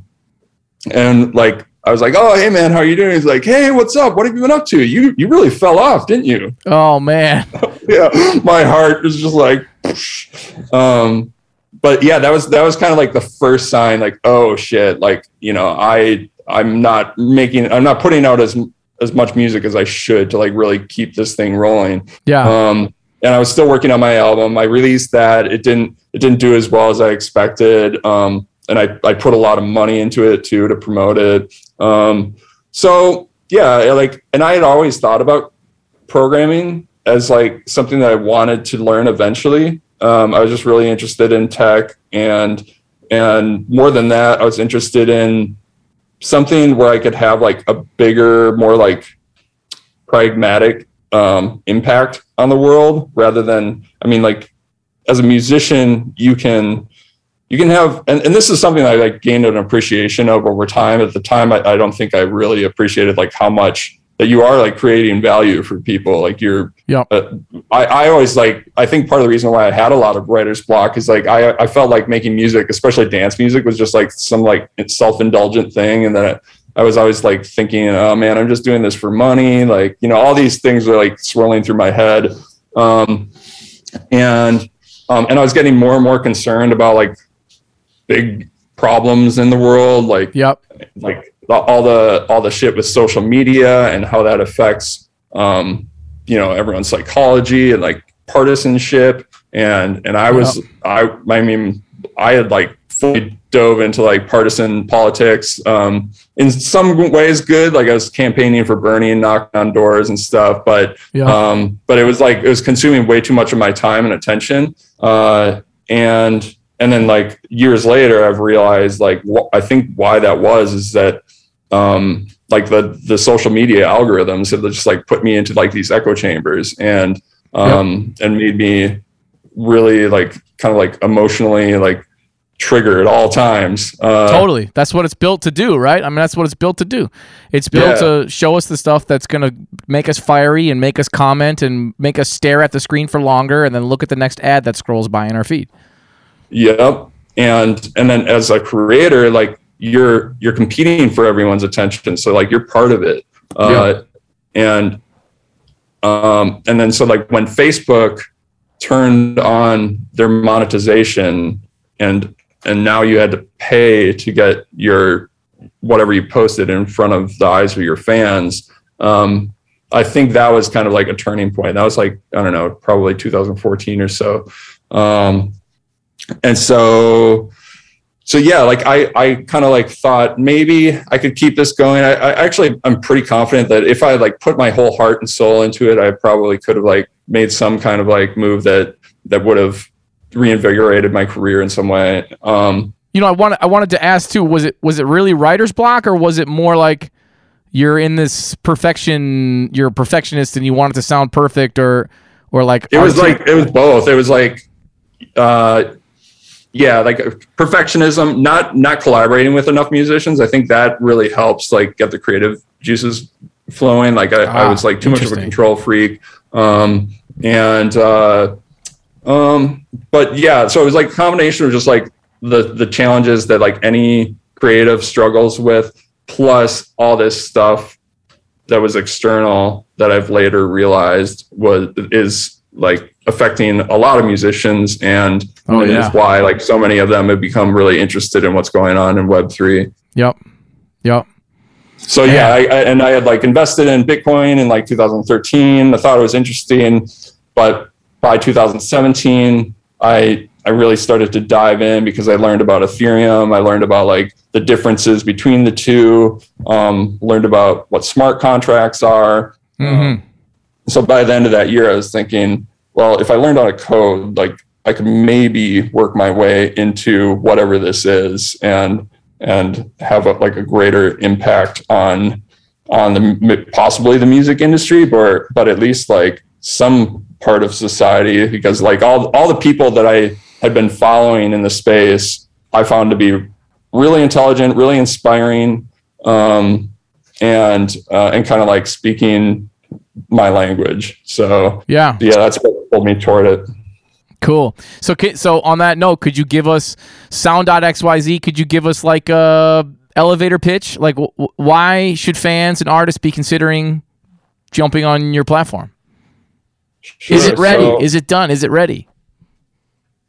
Speaker 2: and like I was like, "Oh, hey man, how are you doing?" He's like, "Hey, what's up? What have you been up to? You you really fell off, didn't you?"
Speaker 1: Oh man,
Speaker 2: yeah, my heart was just like, um, but yeah, that was that was kind of like the first sign, like, oh shit, like you know, I I'm not making, I'm not putting out as as much music as I should to like really keep this thing rolling.
Speaker 1: Yeah.
Speaker 2: Um, and I was still working on my album. I released that. It didn't it didn't do as well as I expected. Um, and I I put a lot of money into it too to promote it. Um, so yeah, like, and I had always thought about programming as like something that I wanted to learn eventually. Um, I was just really interested in tech, and and more than that, I was interested in something where I could have like a bigger, more like pragmatic um, impact on the world, rather than I mean, like as a musician, you can you can have and, and this is something I like gained an appreciation of over time. At the time, I, I don't think I really appreciated like how much that you are like creating value for people. Like you're,
Speaker 1: yeah.
Speaker 2: Uh, I, I always like, I think part of the reason why I had a lot of writer's block is like, I, I felt like making music, especially dance music was just like some like self-indulgent thing. And then I was always like thinking, oh man, I'm just doing this for money. Like, you know, all these things are like swirling through my head. Um, and, um, and I was getting more and more concerned about like big problems in the world. Like,
Speaker 1: yep.
Speaker 2: like all the all the shit with social media and how that affects um, you know everyone's psychology and like partisanship. And and I was I I mean I had like fully dove into like partisan politics um, in some ways good. Like I was campaigning for Bernie and knocking on doors and stuff but yeah. um, but it was like it was consuming way too much of my time and attention. Uh, and and then like years later I've realized like wh- I think why that was is that um, like the the social media algorithms have just like put me into like these echo chambers and um, yep. and made me really like kind of like emotionally like trigger at all times.
Speaker 1: Uh, totally. That's what it's built to do, right? I mean, that's what it's built to do. It's built yeah. to show us the stuff that's going to make us fiery and make us comment and make us stare at the screen for longer and then look at the next ad that scrolls by in our feed.
Speaker 2: Yep. And and then as a creator, like you're you're competing for everyone's attention. So like you're part of it. Uh, and um, and then so like when facebook turned on their monetization and and now you had to pay to get your whatever you posted in front of the eyes of your fans um, i think that was kind of like a turning point. That was like i don't know probably 2014 or so. Um, and so so yeah, like I, I kind of like thought maybe I could keep this going. I, I, actually, I'm pretty confident that if I like put my whole heart and soul into it, I probably could have like made some kind of like move that that would have reinvigorated my career in some way. Um,
Speaker 1: you know, I wanted I wanted to ask too. Was it was it really writer's block or was it more like you're in this perfection? You're a perfectionist and you want it to sound perfect, or or like
Speaker 2: it was like it was both. It was like. Uh, yeah like perfectionism not not collaborating with enough musicians. I think that really helps like get the creative juices flowing. Like i, ah, I was like too much of a control freak. Um and uh um but yeah so it was like a combination of just like the the challenges that like any creative struggles with plus all this stuff that was external that i've later realized was is like affecting a lot of musicians and oh, yeah. is why like so many of them have become really interested in what's going on in web 3
Speaker 1: yep. Yep.
Speaker 2: So yeah, yeah. I, I, and i had like invested in bitcoin in like 2013 i thought it was interesting but by 2017 i i really started to dive in because i learned about ethereum. I learned about like the differences between the two um, learned about what smart contracts are. Mm-hmm. So by the end of that year, I was thinking, well, if I learned how to code, like I could maybe work my way into whatever this is and and have a, like a greater impact on on the possibly the music industry, but but at least like some part of society because like all all the people that I had been following in the space, I found to be really intelligent, really inspiring, um, and uh, and kind of like speaking my language. So
Speaker 1: yeah,
Speaker 2: yeah, that's what pulled me toward it.
Speaker 1: Cool. So, so on that note, could you give us sound.xyz? Could you give us like a elevator pitch? Like, w- why should fans and artists be considering jumping on your platform? Sure. Is it ready? So, Is it done? Is it ready?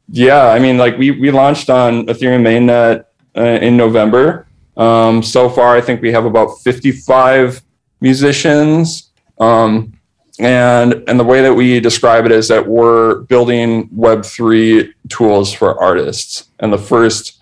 Speaker 2: Yeah, I mean, like we we launched on Ethereum mainnet uh, in November. Um, so far, I think we have about 55 musicians. Um, and and the way that we describe it is that we're building Web3 tools for artists. And the first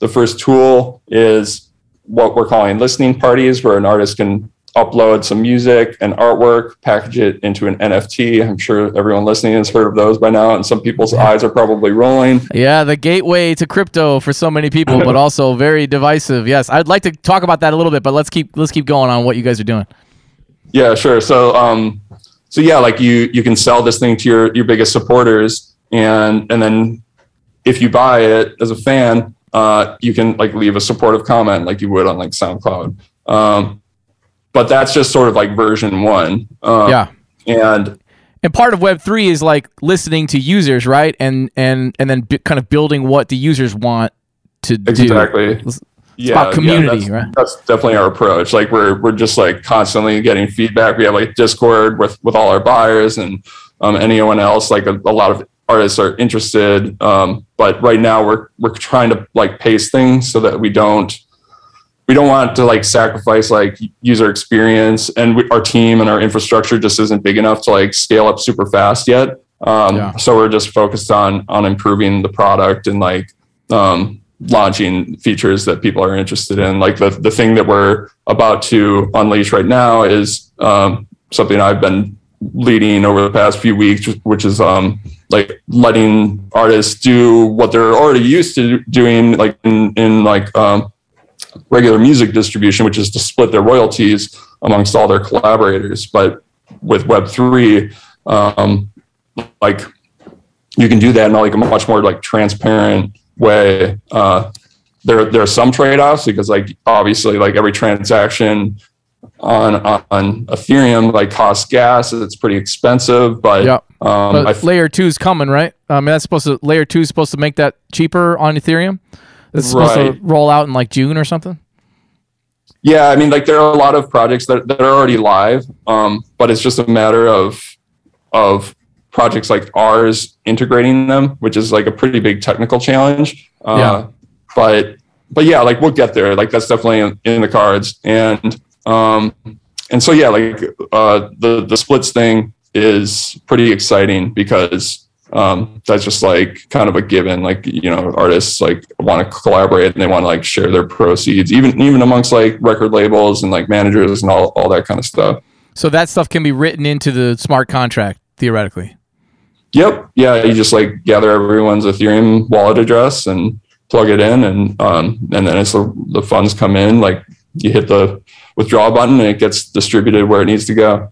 Speaker 2: the first tool is what we're calling listening parties, where an artist can upload some music and artwork, package it into an NFT. I'm sure everyone listening has heard of those by now, and some people's eyes are probably rolling.
Speaker 1: Yeah, the gateway to crypto for so many people, but also very divisive. Yes, I'd like to talk about that a little bit, but let's keep let's keep going on what you guys are doing.
Speaker 2: Yeah, sure. So, um, so yeah, like you you can sell this thing to your your biggest supporters, and and then if you buy it as a fan, uh, you can like leave a supportive comment like you would on like SoundCloud. Um, but that's just sort of like version one.
Speaker 1: Um, yeah.
Speaker 2: And
Speaker 1: and part of Web three is like listening to users, right? And and and then b- kind of building what the users want to
Speaker 2: exactly. do. Exactly. It's
Speaker 1: yeah, about community,
Speaker 2: yeah, that's,
Speaker 1: right?
Speaker 2: That's definitely our approach. Like we're we're just like constantly getting feedback. We have like Discord with with all our buyers and um, anyone else. Like a, a lot of artists are interested, um, but right now we're we're trying to like pace things so that we don't we don't want to like sacrifice like user experience and we, our team and our infrastructure just isn't big enough to like scale up super fast yet um, yeah. so we're just focused on on improving the product and like um, launching features that people are interested in like the, the thing that we're about to unleash right now is um, something i've been leading over the past few weeks which is um, like letting artists do what they're already used to doing like in, in like um, regular music distribution, which is to split their royalties amongst all their collaborators. But with Web3, um, like you can do that in like a much more like transparent way. Uh, there, there are some trade-offs because like obviously like every transaction on on Ethereum like costs gas. It's pretty expensive, but
Speaker 1: yeah. Um, but layer two is coming, right? I mean, that's supposed to layer two is supposed to make that cheaper on Ethereum. It's supposed right. to roll out in like June or something.
Speaker 2: Yeah, I mean, like there are a lot of projects that, that are already live, um, but it's just a matter of of projects like ours integrating them, which is like a pretty big technical challenge. Uh, yeah. But but yeah, like we'll get there. Like that's definitely in, in the cards, and um, and so yeah, like uh, the the splits thing is pretty exciting because um, that's just like kind of a given like you know artists like want to collaborate and they want to like share their proceeds even even amongst like record labels and like managers and all, all that kind of stuff
Speaker 1: so that stuff can be written into the smart contract theoretically
Speaker 2: yep yeah you just like gather everyone's ethereum wallet address and plug it in and um, and then as the, the funds come in like you hit the withdraw button and it gets distributed where it needs to go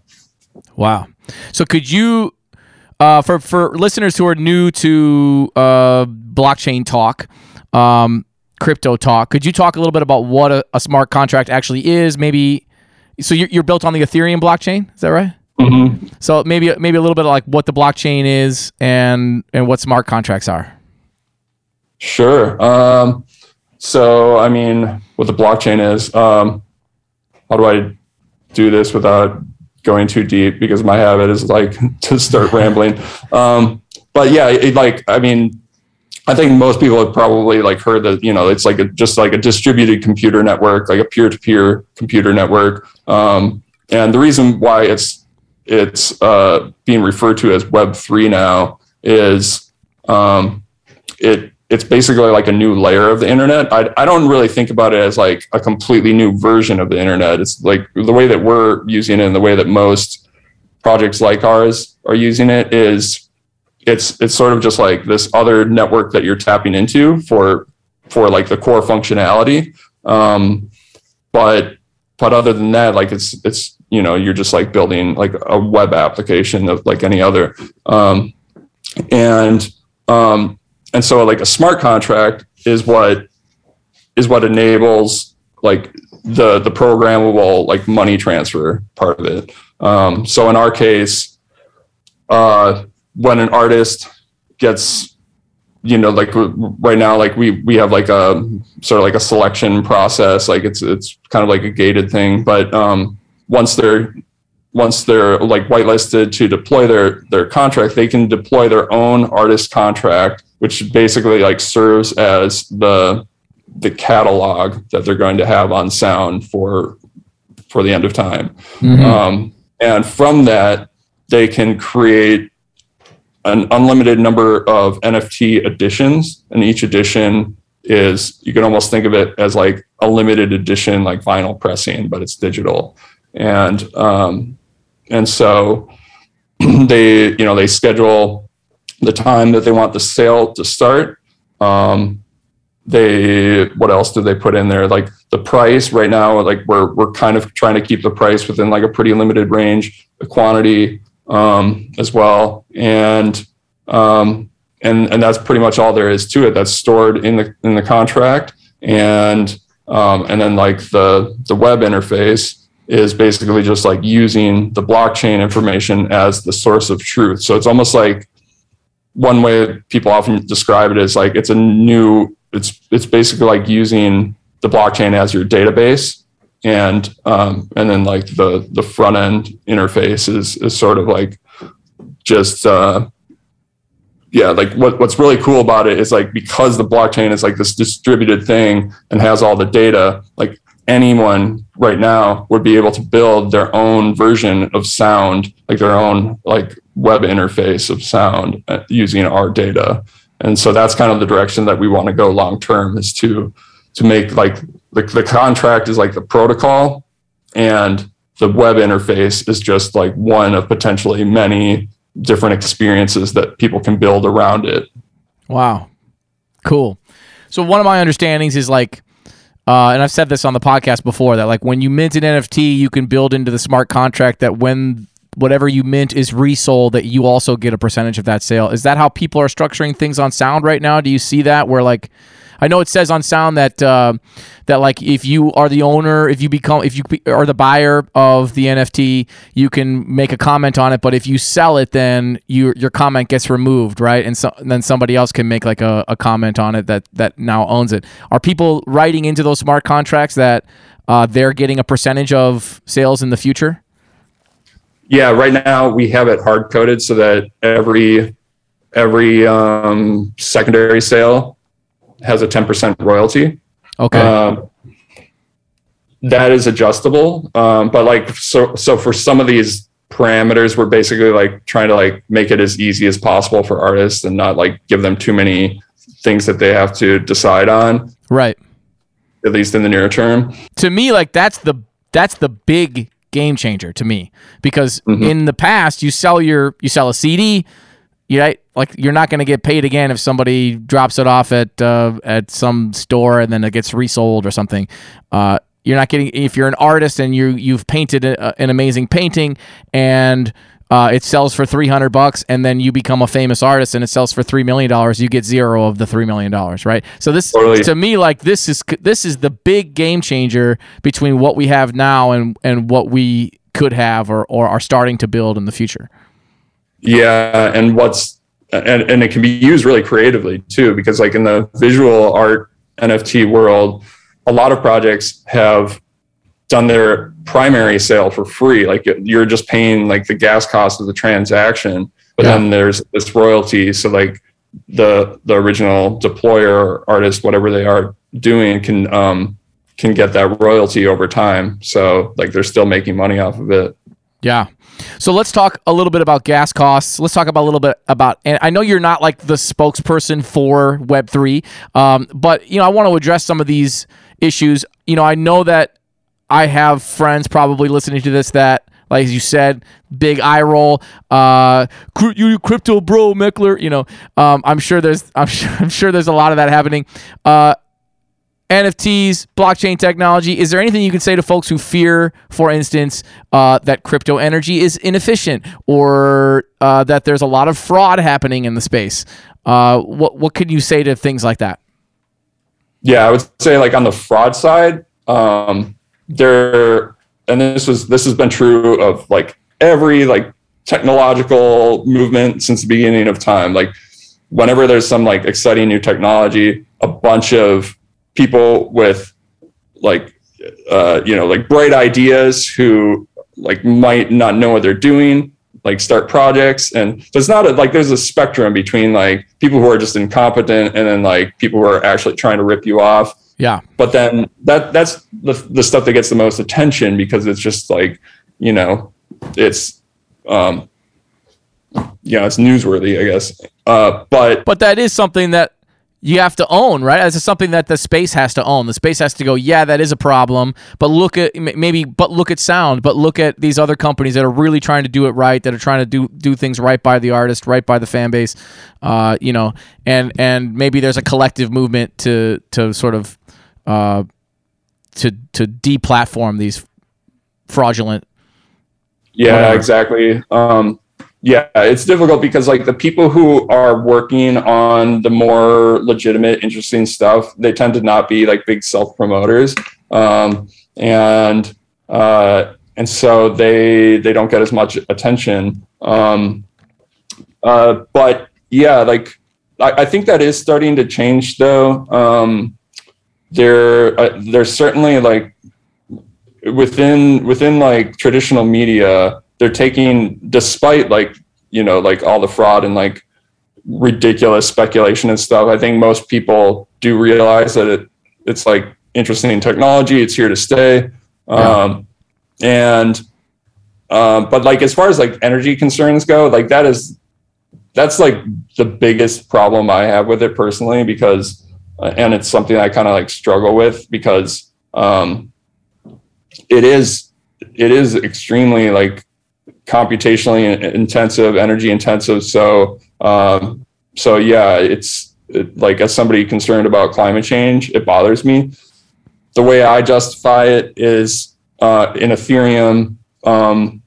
Speaker 1: wow so could you uh, for for listeners who are new to uh, blockchain talk, um, crypto talk, could you talk a little bit about what a, a smart contract actually is? Maybe so you're, you're, built on the Ethereum blockchain, is that right?
Speaker 2: Mm-hmm.
Speaker 1: So maybe maybe a little bit of like what the blockchain is and and what smart contracts are.
Speaker 2: Sure. Um, so I mean, what the blockchain is. Um, how do I do this without going too deep because my habit is like to start rambling. Um, but yeah, it, like I mean, I think most people have probably like heard that you know it's like a, just like a distributed computer network, like a peer-to-peer computer network. Um, and the reason why it's it's uh, being referred to as Web three now is um, it it's basically like a new layer of the internet. I, I don't really think about it as like a completely new version of the internet. It's like the way that we're using it and the way that most projects like ours are using it is it's it's sort of just like this other network that you're tapping into for for like the core functionality. Um, but but other than that, like it's it's you know you're just like building like a web application of like any other. Um, and um, and so like a smart contract is what is what enables like the the programmable like money transfer part of it. Um, so in our case uh, when an artist gets you know like right now like we we have like a sort of like a selection process like it's it's kind of like a gated thing but um once they're once they're like whitelisted to deploy their their contract they can deploy their own artist contract which basically like serves as the the catalog that they're going to have on sound for for the end of time mm-hmm. um, and from that they can create an unlimited number of NFT editions, and each edition is you can almost think of it as like a limited edition, like vinyl pressing, but it's digital. And um, and so they you know they schedule the time that they want the sale to start. Um, they what else do they put in there? Like the price right now, like we're we're kind of trying to keep the price within like a pretty limited range, the quantity um, as well, and um, and and that's pretty much all there is to it. That's stored in the in the contract, and um, and then like the the web interface is basically just like using the blockchain information as the source of truth. So it's almost like one way people often describe it is like it's a new it's it's basically like using the blockchain as your database and um, and then like the the front end interface is is sort of like just uh, yeah like what, what's really cool about it is like because the blockchain is like this distributed thing and has all the data like anyone right now would be able to build their own version of sound like their own like web interface of sound uh, using our data and so that's kind of the direction that we want to go long term is to to make like the, the contract is like the protocol and the web interface is just like one of potentially many different experiences that people can build around it.
Speaker 1: Wow. Cool. So one of my understandings is like uh, and I've said this on the podcast before that like when you mint an NFT, you can build into the smart contract that when whatever you mint is resold, that you also get a percentage of that sale. Is that how people are structuring things on Sound right now? Do you see that where like I know it says on Sound that uh, that like if you are the owner, if you become if you are the buyer of the NFT, you can make a comment on it. But if you sell it, then you, your comment gets removed, right? And, so, then somebody else can make like a, a, comment on it that that now owns it. Are people writing into those smart contracts that uh, they're getting a percentage of sales in the future?
Speaker 2: Yeah, right now we have it hard coded so that every every um, secondary sale has a 10% royalty.
Speaker 1: Okay. Um,
Speaker 2: that is adjustable. Um, but like, so, so for some of these parameters, we're basically like trying to like make it as easy as possible for artists and not like give them too many things that they have to decide on.
Speaker 1: Right.
Speaker 2: At least in the near term.
Speaker 1: To me, like that's the, that's the big game changer to me because mm-hmm. in the past you sell your, you sell a CD, you right? Like you're not going to get paid again if somebody drops it off at uh, at some store and then it gets resold or something. Uh, you're not getting if you're an artist and you you've painted a, an amazing painting and uh, it sells for 300 bucks and then you become a famous artist and it sells for 3 million dollars you get zero of the 3 million dollars right so this totally. to me like this is this is the big game changer between what we have now and and what we could have or or are starting to build in the future
Speaker 2: yeah, and what's and, and it can be used really creatively too, because like in the visual art NFT world, a lot of projects have done their primary sale for free. Like you're just paying like the gas cost of the transaction, but yeah. then there's this royalty. So like the the original deployer artist, whatever they are doing, can um can get that royalty over time. So like they're still making money off of it.
Speaker 1: Yeah. So let's talk a little bit about gas costs. Let's talk about a little bit about, and I know you're not like the spokesperson for Web3, um, but you know I want to address some of these issues. You know I know that I have friends probably listening to this that, like you said, big eye roll. Uh, you crypto bro, Meckler. You know, um, I'm sure there's, I'm sure, I'm sure there's a lot of that happening. Uh, NFTs, blockchain technology. Is there anything you can say to folks who fear, for instance, uh, that crypto energy is inefficient or uh, that there's a lot of fraud happening in the space? Uh, what what could you say to things like that?
Speaker 2: Yeah, I would say like on the fraud side, um, there, and this was this has been true of like every like technological movement since the beginning of time. Like whenever there's some like exciting new technology, a bunch of people with like uh, you know like bright ideas who like might not know what they're doing like start projects. And so it's not a, like there's a spectrum between like people who are just incompetent and then like people who are actually trying to rip you off.
Speaker 1: Yeah.
Speaker 2: But then that that's the, the stuff that gets the most attention because it's just like you know it's um yeah it's newsworthy i guess. Uh but
Speaker 1: but that is something that you have to own, right? This is something that the space has to own. The space has to go, yeah, that is a problem, but look at maybe, but look at sound, but look at these other companies that are really trying to do it right, that are trying to do do things right by the artist, right by the fan base, uh, you know, and and maybe there's a collective movement to to sort of uh, to to deplatform these fraudulent.
Speaker 2: Yeah, whatever. exactly. Um, yeah, it's difficult because like the people who are working on the more legitimate, interesting stuff, they tend to not be like big self promoters, um, and uh, and so they they don't get as much attention. Um, uh, but yeah, like I, I, think that is starting to change though. Um, there uh, there's certainly like within within like traditional media they're taking despite like you know like all the fraud and like ridiculous speculation and stuff i think most people do realize that it it's like interesting technology it's here to stay yeah. um and um but like as far as like energy concerns go like that is that's like the biggest problem i have with it personally because uh, and it's something i kind of like struggle with because um it is it is extremely like computationally intensive, energy intensive. So, um, so yeah, it's it, like as somebody concerned about climate change, it bothers me. The way I justify it is uh, in Ethereum. Um,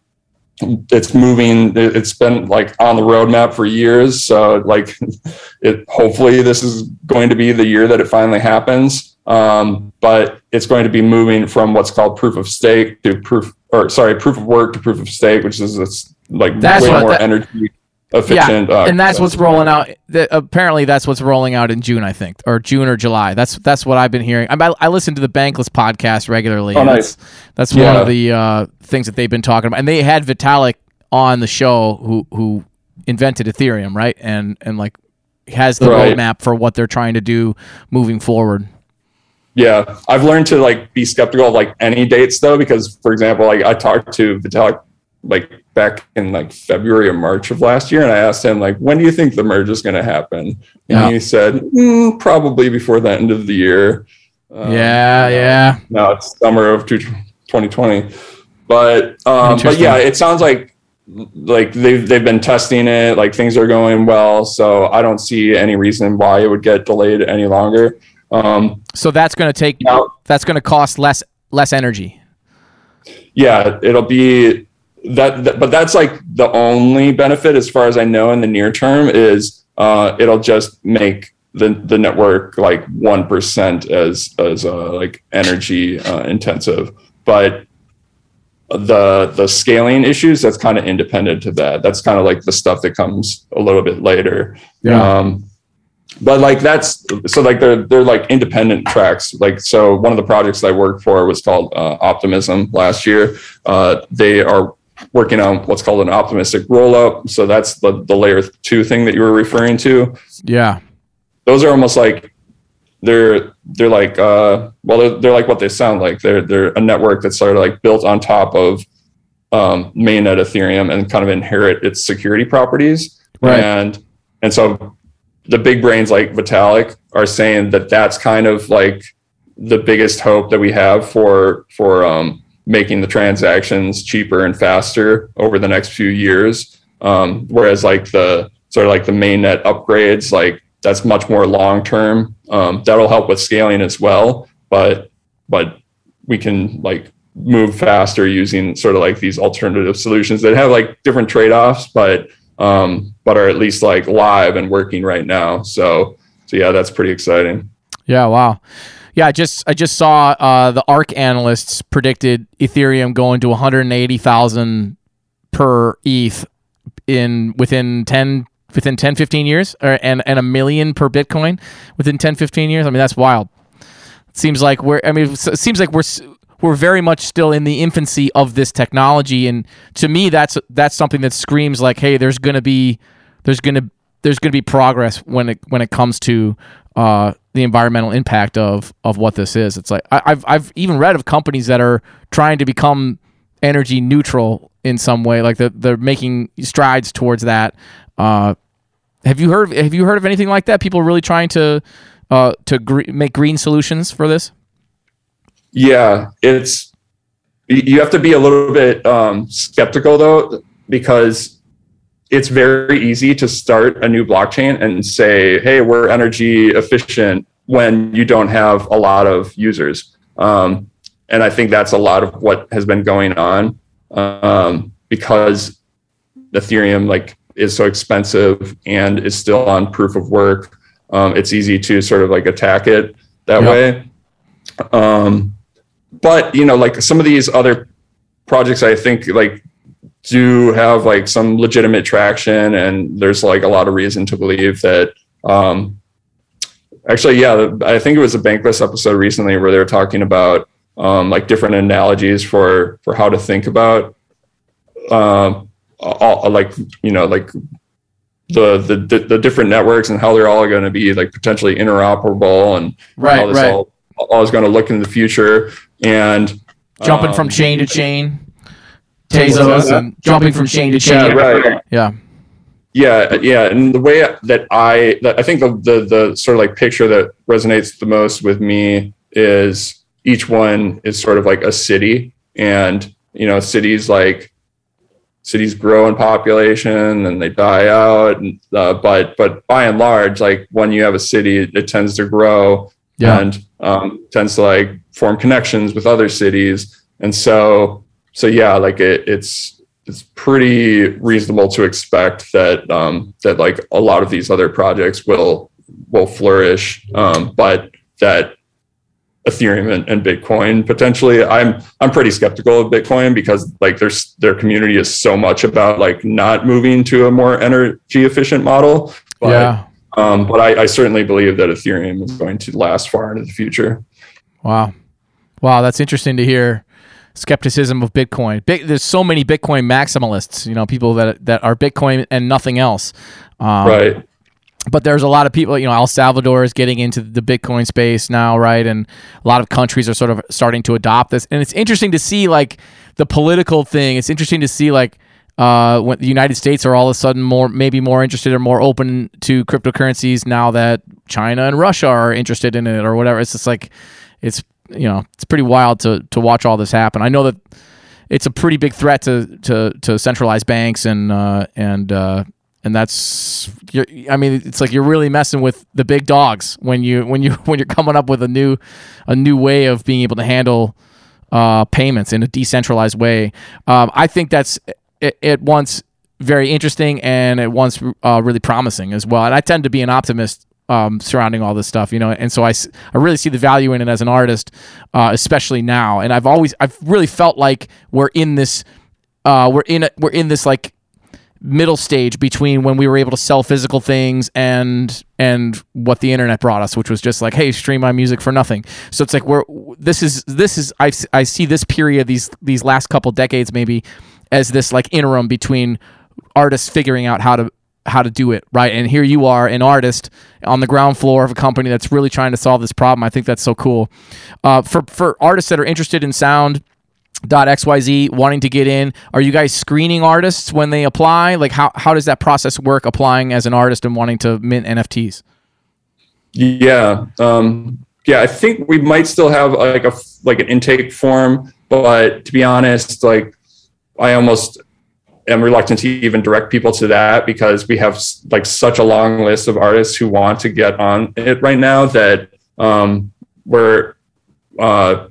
Speaker 2: it's moving. It's been like on the roadmap for years. So like, it hopefully this is going to be the year that it finally happens. Um, but it's going to be moving from what's called proof of stake to proof or sorry, proof of work to proof of stake, which is this, like that's way more that, energy efficient.
Speaker 1: Yeah, uh, and that's what's rolling out. That, apparently, that's what's rolling out in June, I think, or June or July. That's that's what I've been hearing. I, I listen to the Bankless podcast regularly.
Speaker 2: Oh, nice.
Speaker 1: That's, that's yeah. one of the uh, things that they've been talking about, and they had Vitalik on the show who who invented Ethereum, right? And and like has the right. roadmap for what they're trying to do moving forward.
Speaker 2: Yeah, I've learned to like be skeptical of like any dates though, because for example, like I talked to Vitalik like back in like February or March of last year, and I asked him like, when do you think the merge is going to happen? Yeah. And he said mm, probably before the end of the year.
Speaker 1: Um, yeah, yeah.
Speaker 2: Now it's summer of 2020, but um, but yeah, it sounds like like they've they've been testing it, like things are going well. So I don't see any reason why it would get delayed any longer. Um,
Speaker 1: so that's going to take that's going to cost less less energy.
Speaker 2: Yeah, it'll be that, that, but that's like the only benefit as far as I know in the near term is uh, it'll just make the the network like one percent as as uh, like energy uh, intensive, but the the scaling issues that's kind of independent to that. That's kind of like the stuff that comes a little bit later. Yeah. Um, but like that's so like they're they're like independent tracks. Like so one of the projects i worked for was called uh, optimism last year. Uh, they are working on what's called an optimistic rollup so that's the, the layer two thing that you were referring to.
Speaker 1: Yeah.
Speaker 2: Those are almost like they're they're like uh well they're, they're like what they sound like. They're they're a network that's sort of like built on top of um, mainnet ethereum and kind of inherit its security properties. Right. and and so the big brains like Vitalik are saying that that's kind of like the biggest hope that we have for for um, making the transactions cheaper and faster over the next few years. Um, whereas like the sort of like the mainnet upgrades, like that's much more long term. Um, that'll help with scaling as well, but but we can like move faster using sort of like these alternative solutions that have like different trade-offs, but um, but are at least like live and working right now. So so yeah, that's pretty exciting.
Speaker 1: Yeah, wow. Yeah, I just I just saw uh, the ARK analysts predicted Ethereum going to 180,000 per ETH in within 10 within 10 15 years or, and and a million per Bitcoin within 10 15 years. I mean, that's wild. It seems like we're I mean, it seems like we're we're very much still in the infancy of this technology and to me that's that's something that screams like hey, there's going to be there's to there's to be progress when it when it comes to uh, the environmental impact of of what this is. It's like I, have I've even read of companies that are trying to become energy neutral in some way, like they're, they're making strides towards that. Uh, have you heard? Have you heard of anything like that? People really trying to uh, to gre- make green solutions for this.
Speaker 2: Yeah, it's you have to be a little bit um, skeptical though, because it's very easy to start a new blockchain and say, "Hey, we're energy efficient," when you don't have a lot of users. Um, and I think that's a lot of what has been going on um, because Ethereum like is so expensive and is still on proof of work. Um, it's easy to sort of like attack it that way. Um, but you know, like some of these other projects, I think like do have like some legitimate traction, and there's like a lot of reason to believe that. Um, actually, yeah, I think it was a Bankless episode recently where they were talking about um, like different analogies for for how to think about um, all, like you know like the, the the different networks and how they're all going to be like potentially interoperable and
Speaker 1: right,
Speaker 2: how this
Speaker 1: right.
Speaker 2: all, all is going to look in the future and
Speaker 1: jumping um, from chain to chain. Tezos and jumping from chain to chain.
Speaker 2: yeah right.
Speaker 1: Yeah.
Speaker 2: Yeah yeah and the way that i that i think the, the the sort of like picture that resonates the most with me is each one is sort of like a city and you know cities like cities grow in population and they die out and, uh, but but by and large like when you have a city it, it tends to grow yeah. and um, tends to like form connections with other cities and so so yeah like it, it's it's pretty reasonable to expect that um, that like a lot of these other projects will will flourish um, but that Ethereum and, and, Bitcoin potentially. I'm I'm pretty skeptical of Bitcoin because like there's their community is so much about like not moving to a more energy efficient model. But,
Speaker 1: yeah.
Speaker 2: Um, but I, I certainly believe that Ethereum is going to last far into the future.
Speaker 1: Wow, wow, that's interesting to hear. Skepticism of Bitcoin. Big, there's so many Bitcoin maximalists. You know, people that that are Bitcoin and nothing else.
Speaker 2: Um, right
Speaker 1: but there's a lot of people, you know, El Salvador is getting into the Bitcoin space now, right? And a lot of countries are sort of starting to adopt this. And it's interesting to see like the political thing. It's interesting to see like uh, when the United States are all of a sudden more, maybe more interested or more open to cryptocurrencies now that China and Russia are interested in it or whatever. It's just like, it's, you know, it's pretty wild to, to watch all this happen. I know that it's a pretty big threat to, to, to centralized banks and, uh, and, uh, and that's I mean it's like you're really messing with the big dogs when you when you when you're coming up with a new a new way of being able to handle uh, payments in a decentralized way. Um, I think that's at once very interesting and at once uh, really promising as well. And I tend to be an optimist um, surrounding all this stuff, you know, and so I, I really see the value in it as an artist, uh, especially now. And I've always I've really felt like we're in this uh, we're in a, we're in this like middle stage between when we were able to sell physical things and and what the internet brought us which was just like hey stream my music for nothing so it's like we're this is this is i, I see this period these these last couple decades maybe as this like interim between artists figuring out how to how to do it right. And here you are an artist on the ground floor of a company that's really trying to solve this problem. I think that's so cool. Uh, for for artists that are interested in sound dot xyz wanting to get in are you guys screening artists when they apply? Like how, how does that process work applying as an artist and wanting to mint nfts
Speaker 2: yeah um, yeah i think we might still have like a like an intake form but to be honest like i almost am reluctant to even direct people to that because we have like such a long list of artists who want to get on it right now that um, we're uh,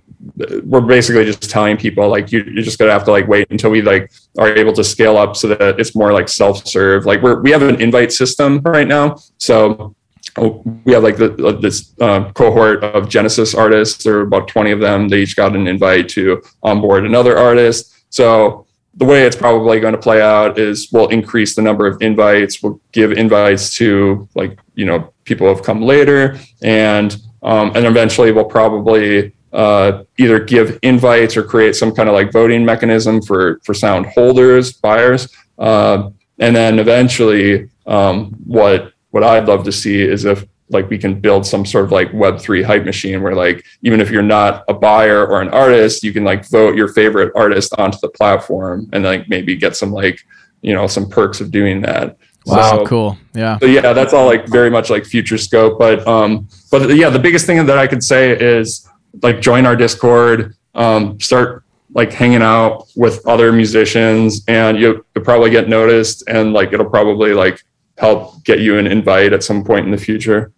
Speaker 2: we're basically just telling people like you, you're just gonna have to like wait until we like are able to scale up so that it's more like self-serve. Like we're we have an invite system right now. So oh, we have like the, this uh, cohort of genesis artists. There are about 20 of them. They each got an invite to onboard another artist. So the way it's probably going to play out is we'll increase the number of invites we'll give invites to like you know people who have come later and um, and eventually we'll probably uh, either give invites or create some kind of like voting mechanism for for sound holders, buyers, uh, and then eventually, um, what what I'd love to see is if like we can build some sort of like Web three hype machine where like even if you're not a buyer or an artist, you can like vote your favorite artist onto the platform and like maybe get some like you know some perks of doing that.
Speaker 1: Wow, so, cool. Yeah.
Speaker 2: So yeah, that's all like very much like future scope. But um, but yeah, the biggest thing that I could say is like join our Discord, um, start like hanging out with other musicians, and you, will probably get noticed, and like it'll probably like help get you an invite at some point in the future.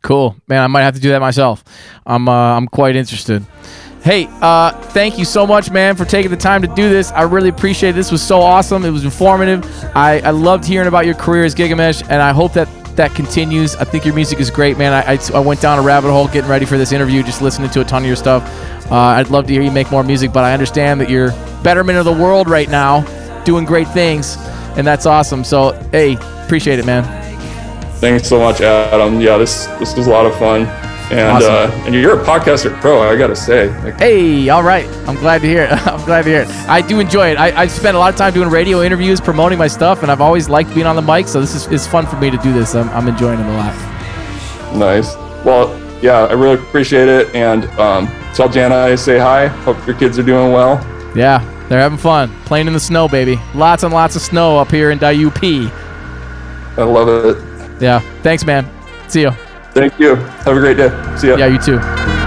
Speaker 1: Cool, man. I might have to do that myself. I'm uh, I'm quite interested. Hey, uh, thank you so much, man, for taking the time to do this. I really appreciate it. This was so awesome. It was informative. I, I loved hearing about your career as Gigamesh, and I hope that that continues. I think your music is great, man. I, I, I, went down a rabbit hole getting ready for this interview, just listening to a ton of your stuff. Uh, I'd love to hear you make more music, but I understand that you're betterment of the world right now, doing great things, and that's awesome. So, hey, appreciate it, man.
Speaker 2: Thanks so much, Adam. Yeah, this this was a lot of fun. And awesome. uh, and you're a podcaster pro, I gotta say.
Speaker 1: Like, hey, all right. I'm glad to hear it. I'm glad to hear it. I do enjoy it. I, I spent a lot of time doing radio interviews, promoting my stuff, and I've always liked being on the mic. So this is it's fun for me to do this. I'm, I'm enjoying it a lot.
Speaker 2: Nice. Well, yeah, I really appreciate it. And um, tell Jana I say hi. Hope your kids are doing well.
Speaker 1: Yeah, they're having fun playing in the snow, baby. Lots and lots of snow up here in DIUP.
Speaker 2: I love it.
Speaker 1: Yeah. Thanks, man. See you.
Speaker 2: Thank you. Have a great day. See ya.
Speaker 1: Yeah, you too.